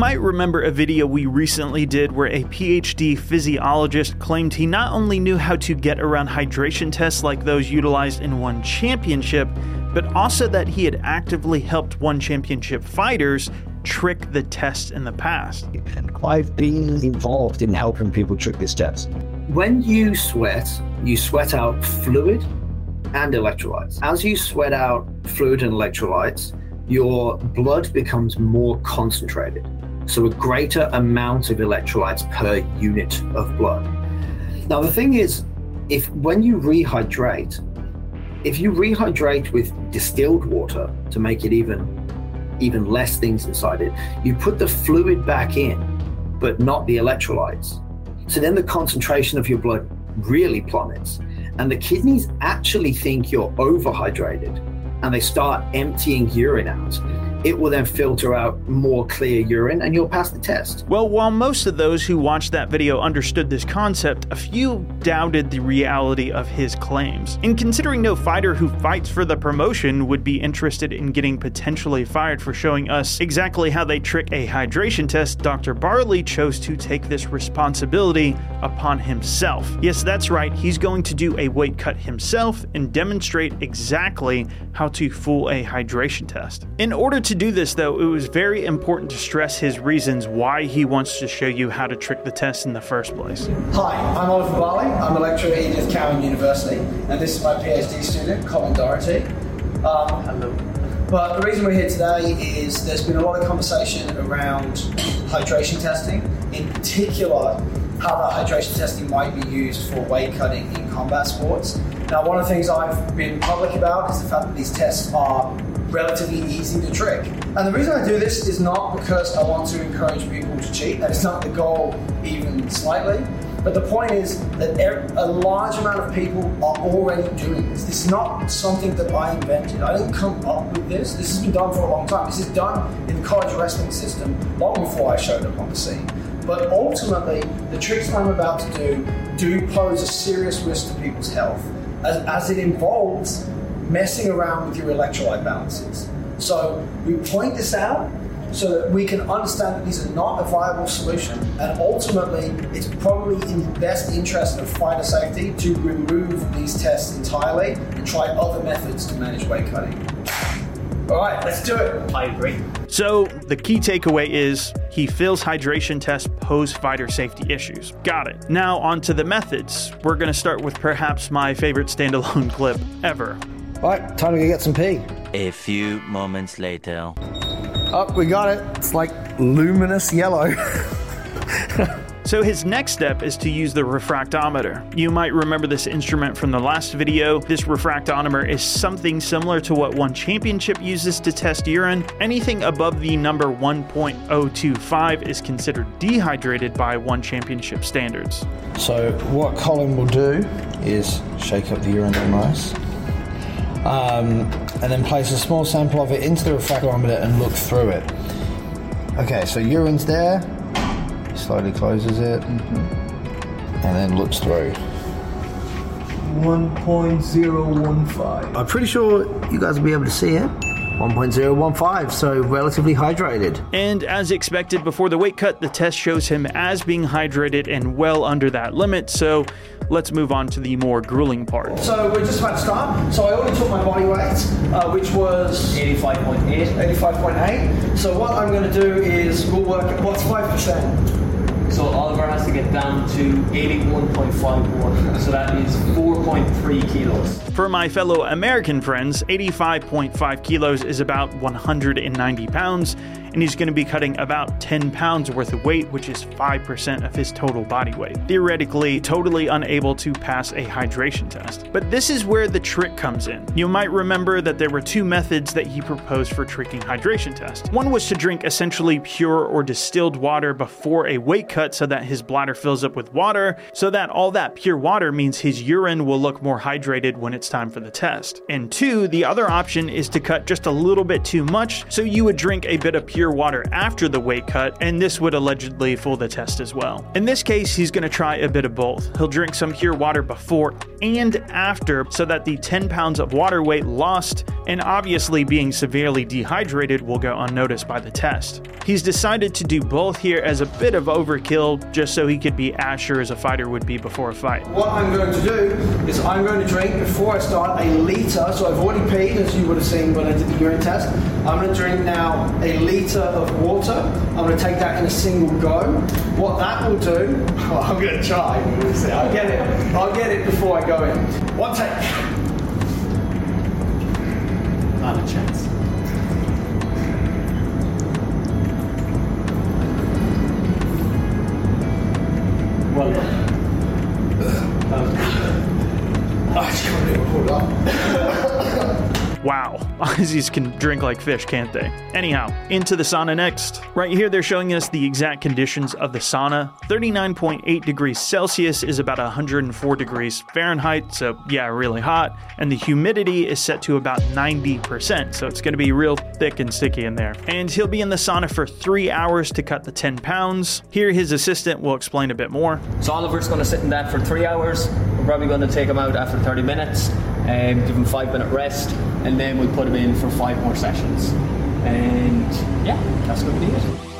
might remember a video we recently did where a PhD physiologist claimed he not only knew how to get around hydration tests like those utilized in one championship, but also that he had actively helped one championship fighters trick the test in the past. And I've been involved in helping people trick this test. When you sweat, you sweat out fluid and electrolytes. As you sweat out fluid and electrolytes, your blood becomes more concentrated. So, a greater amount of electrolytes per unit of blood. Now, the thing is, if when you rehydrate, if you rehydrate with distilled water to make it even even less things inside it, you put the fluid back in, but not the electrolytes. So then the concentration of your blood really plummets. And the kidneys actually think you're overhydrated and they start emptying urine out it will then filter out more clear urine and you'll pass the test. Well, while most of those who watched that video understood this concept, a few doubted the reality of his claims. And considering no fighter who fights for the promotion would be interested in getting potentially fired for showing us exactly how they trick a hydration test, Dr. Barley chose to take this responsibility upon himself. Yes, that's right, he's going to do a weight cut himself and demonstrate exactly how to fool a hydration test. In order to to do this, though, it was very important to stress his reasons why he wants to show you how to trick the test in the first place. Hi, I'm Oliver Barley. I'm a lecturer at Edith Cowan University, and this is my PhD student, Colin Doherty. Um, Hello. But the reason we're here today is there's been a lot of conversation around hydration testing, in particular, how that hydration testing might be used for weight cutting in combat sports. Now, one of the things I've been public about is the fact that these tests are relatively easy to trick. And the reason I do this is not because I want to encourage people to cheat, that is not the goal even slightly. But the point is that er, a large amount of people are already doing this. This is not something that I invented. I didn't come up with this. This has been done for a long time. This is done in the college wrestling system long before I showed up on the scene. But ultimately, the tricks I'm about to do do pose a serious risk to people's health, as, as it involves messing around with your electrolyte balances. So we point this out so that we can understand that these are not a viable solution, and ultimately, it's probably in the best interest of fighter safety to remove these tests entirely and try other methods to manage weight cutting. All right, let's do it. I agree. So, the key takeaway is he feels hydration tests pose fighter safety issues. Got it. Now, on to the methods. We're going to start with perhaps my favorite standalone clip ever Right, time to go get some pee. A few moments later. Oh, we got it. It's like luminous yellow. So his next step is to use the refractometer. You might remember this instrument from the last video. This refractometer is something similar to what one championship uses to test urine. Anything above the number 1.025 is considered dehydrated by one championship standards. So what Colin will do is shake up the urine nice um, and then place a small sample of it into the refractometer and look through it. Okay, so urine's there. Slowly closes it mm-hmm. and then looks through. 1.015. I'm pretty sure you guys will be able to see it. 1.015, so relatively hydrated. And as expected before the weight cut, the test shows him as being hydrated and well under that limit, so let's move on to the more grueling part. So we're just about to start. So I already took my body weight, uh, which was 85.8. 85.8. So what I'm going to do is we'll work at what's 5%? So Oliver has to get down to 81.51. So that is 4.3 kilos. For my fellow American friends, 85.5 kilos is about 190 pounds, and he's going to be cutting about 10 pounds worth of weight, which is 5% of his total body weight. Theoretically, totally unable to pass a hydration test. But this is where the trick comes in. You might remember that there were two methods that he proposed for tricking hydration tests. One was to drink essentially pure or distilled water before a weight cut so that his bladder fills up with water, so that all that pure water means his urine will look more hydrated when it's time for the test. And two, the other option is to cut just a little bit too much, so you would drink a bit of pure water after the weight cut, and this would allegedly fool the test as well. In this case, he's going to try a bit of both. He'll drink some pure water before and after so that the 10 pounds of water weight lost and obviously being severely dehydrated will go unnoticed by the test. He's decided to do both here as a bit of overkill just so he could be as sure as a fighter would be before a fight. What I'm going to do is I'm going to drink before I start a litre. So I've already peed, as you would have seen when I did the urine test. I'm going to drink now a litre of water. I'm going to take that in a single go. What that will do, well, I'm going to try. I'll get it. I'll get it before I go in. One take. Not a chance. Well done. Wow, Aussies can drink like fish, can't they? Anyhow, into the sauna next. Right here, they're showing us the exact conditions of the sauna. 39.8 degrees Celsius is about 104 degrees Fahrenheit, so yeah, really hot. And the humidity is set to about 90%, so it's gonna be real thick and sticky in there. And he'll be in the sauna for three hours to cut the 10 pounds. Here, his assistant will explain a bit more. So Oliver's to sit in that for three hours. We're probably to take him out after 30 minutes and give him five minute rest, and then we'll put him in for five more sessions. And yeah, that's going to be it.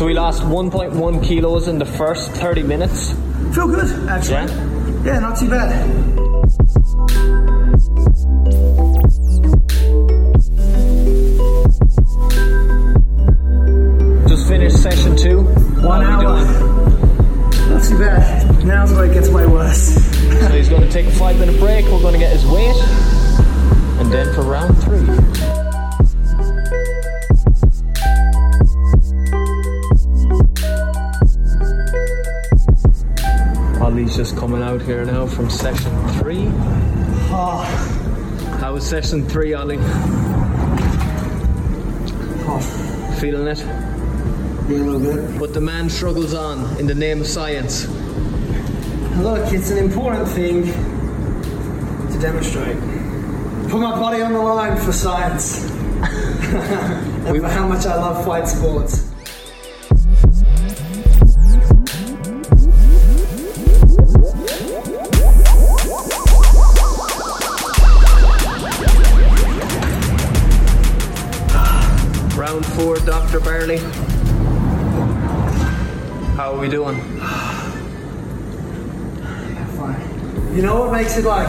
So we lost 1.1 kilos in the first 30 minutes. Feel good, actually. Yeah. Yeah, not too bad. Just finished session two. One hour. doing? Not too bad. Now's where it gets way worse. So he's going to take a five minute break. We're going to get his weight. And then for round three. Out here now from session three. Oh, How was session three, Ollie? oh, ah. Feeling it? little bit. But the man struggles on in the name of science. Look, it's an important thing to demonstrate. Put my body on the line for science. and for how much I love fight sports. Round four, Dr. Barley. How are we doing? Fine. You know what makes it like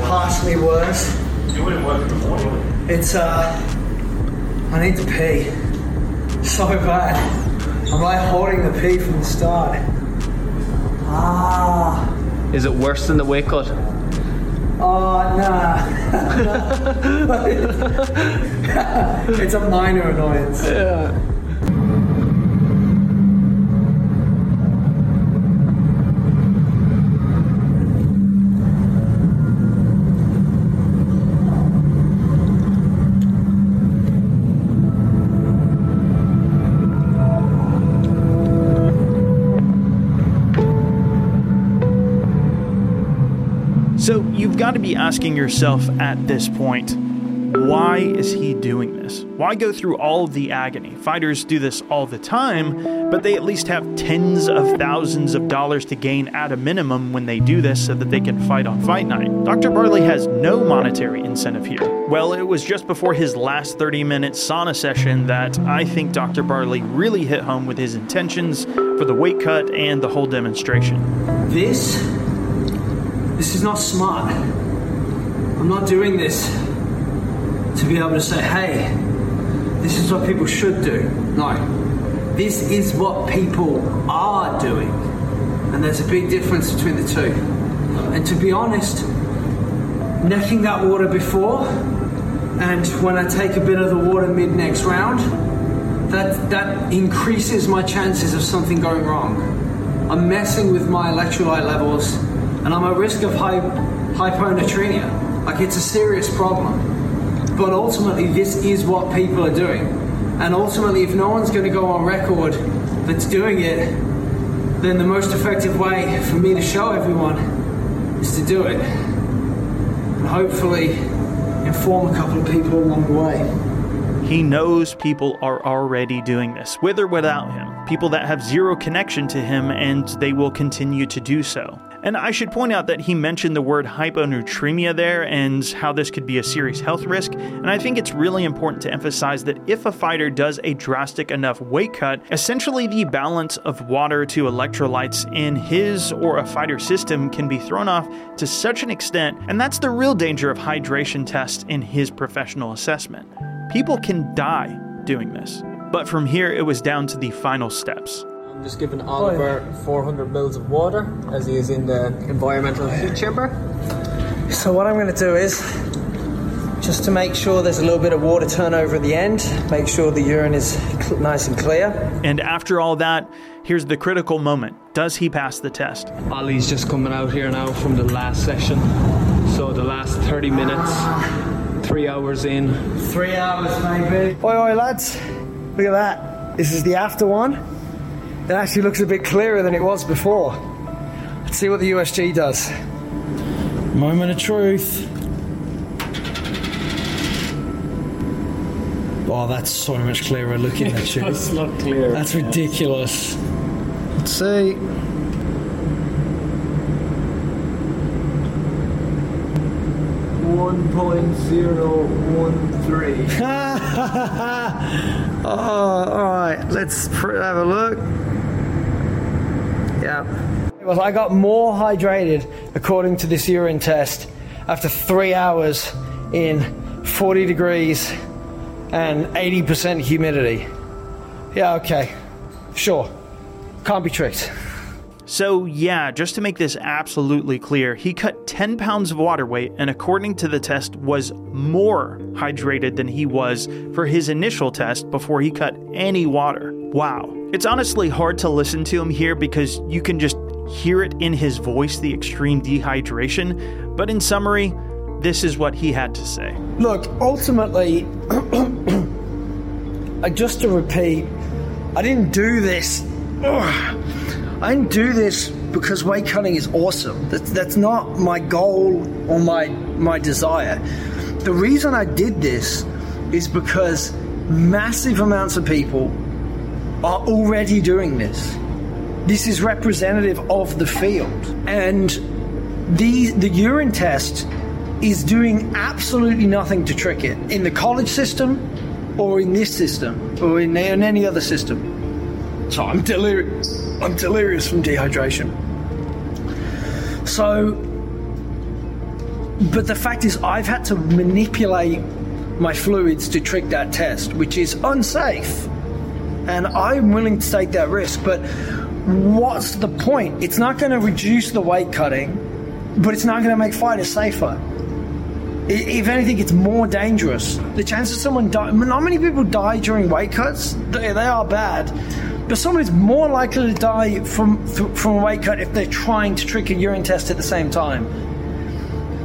partially worse? Doing work in the morning. It's uh, I need to pee so bad. I'm like holding the pee from the start. Ah, Is it worse than the weight cut? Oh nah. it's a minor annoyance. So you've got to be asking yourself at this point, why is he doing this? Why go through all the agony? Fighters do this all the time, but they at least have tens of thousands of dollars to gain at a minimum when they do this so that they can fight on fight night. Dr. Barley has no monetary incentive here. Well, it was just before his last 30 minute sauna session that I think Dr. Barley really hit home with his intentions for the weight cut and the whole demonstration. This, this is not smart. I'm not doing this to be able to say, hey, this is what people should do. No, this is what people are doing. And there's a big difference between the two. And to be honest, necking that water before, and when I take a bit of the water mid next round, that, that increases my chances of something going wrong. I'm messing with my electrolyte levels, and I'm at risk of hy- hyponatremia. Like it's a serious problem. But ultimately, this is what people are doing. And ultimately, if no one's going to go on record that's doing it, then the most effective way for me to show everyone is to do it. And hopefully, inform a couple of people along the way. He knows people are already doing this, with or without him. People that have zero connection to him, and they will continue to do so. And I should point out that he mentioned the word hyponatremia there and how this could be a serious health risk. And I think it's really important to emphasize that if a fighter does a drastic enough weight cut, essentially the balance of water to electrolytes in his or a fighter's system can be thrown off to such an extent, and that's the real danger of hydration tests in his professional assessment. People can die doing this. But from here, it was down to the final steps. I'm just giving Oliver 400 mils of water as he is in the environmental heat chamber. So what I'm going to do is, just to make sure there's a little bit of water turnover at the end, make sure the urine is cl- nice and clear. And after all that, here's the critical moment. Does he pass the test? Ollie's just coming out here now from the last session. So the last 30 minutes, three hours in. Three hours, maybe. Oi, oi, lads. Look at that. This is the after one. It actually looks a bit clearer than it was before. Let's see what the USG does. Moment of truth. Oh, that's so much clearer looking at you. It's not clear. That's ridiculous. Let's see. One point zero one three. Ah! oh, all right. Let's have a look. Yeah. Well, I got more hydrated according to this urine test after three hours in 40 degrees and 80% humidity. Yeah, okay. Sure. Can't be tricked. So, yeah, just to make this absolutely clear, he cut 10 pounds of water weight and, according to the test, was more hydrated than he was for his initial test before he cut any water. Wow. It's honestly hard to listen to him here because you can just hear it in his voice, the extreme dehydration. But in summary, this is what he had to say. Look, ultimately, just to repeat, I didn't do this. Ugh. I didn't do this because weight cutting is awesome. That's, that's not my goal or my my desire. The reason I did this is because massive amounts of people are already doing this. This is representative of the field, and the the urine test is doing absolutely nothing to trick it in the college system, or in this system, or in, in any other system. So I'm delirious. I'm delirious from dehydration. So, but the fact is, I've had to manipulate my fluids to trick that test, which is unsafe. And I'm willing to take that risk. But what's the point? It's not going to reduce the weight cutting, but it's not going to make fighters safer. If anything, it's more dangerous. The chance of someone die, not many people die during weight cuts. They are bad, but someone is more likely to die from from a weight cut if they're trying to trick a urine test at the same time.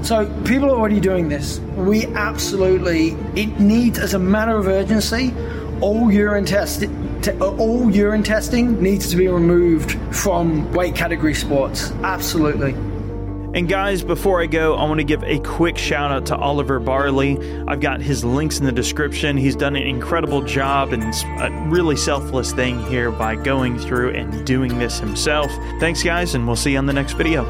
So people are already doing this. We absolutely it needs as a matter of urgency. All urine test, te- all urine testing needs to be removed from weight category sports. Absolutely. And guys, before I go, I want to give a quick shout out to Oliver Barley. I've got his links in the description. He's done an incredible job and a really selfless thing here by going through and doing this himself. Thanks, guys, and we'll see you on the next video.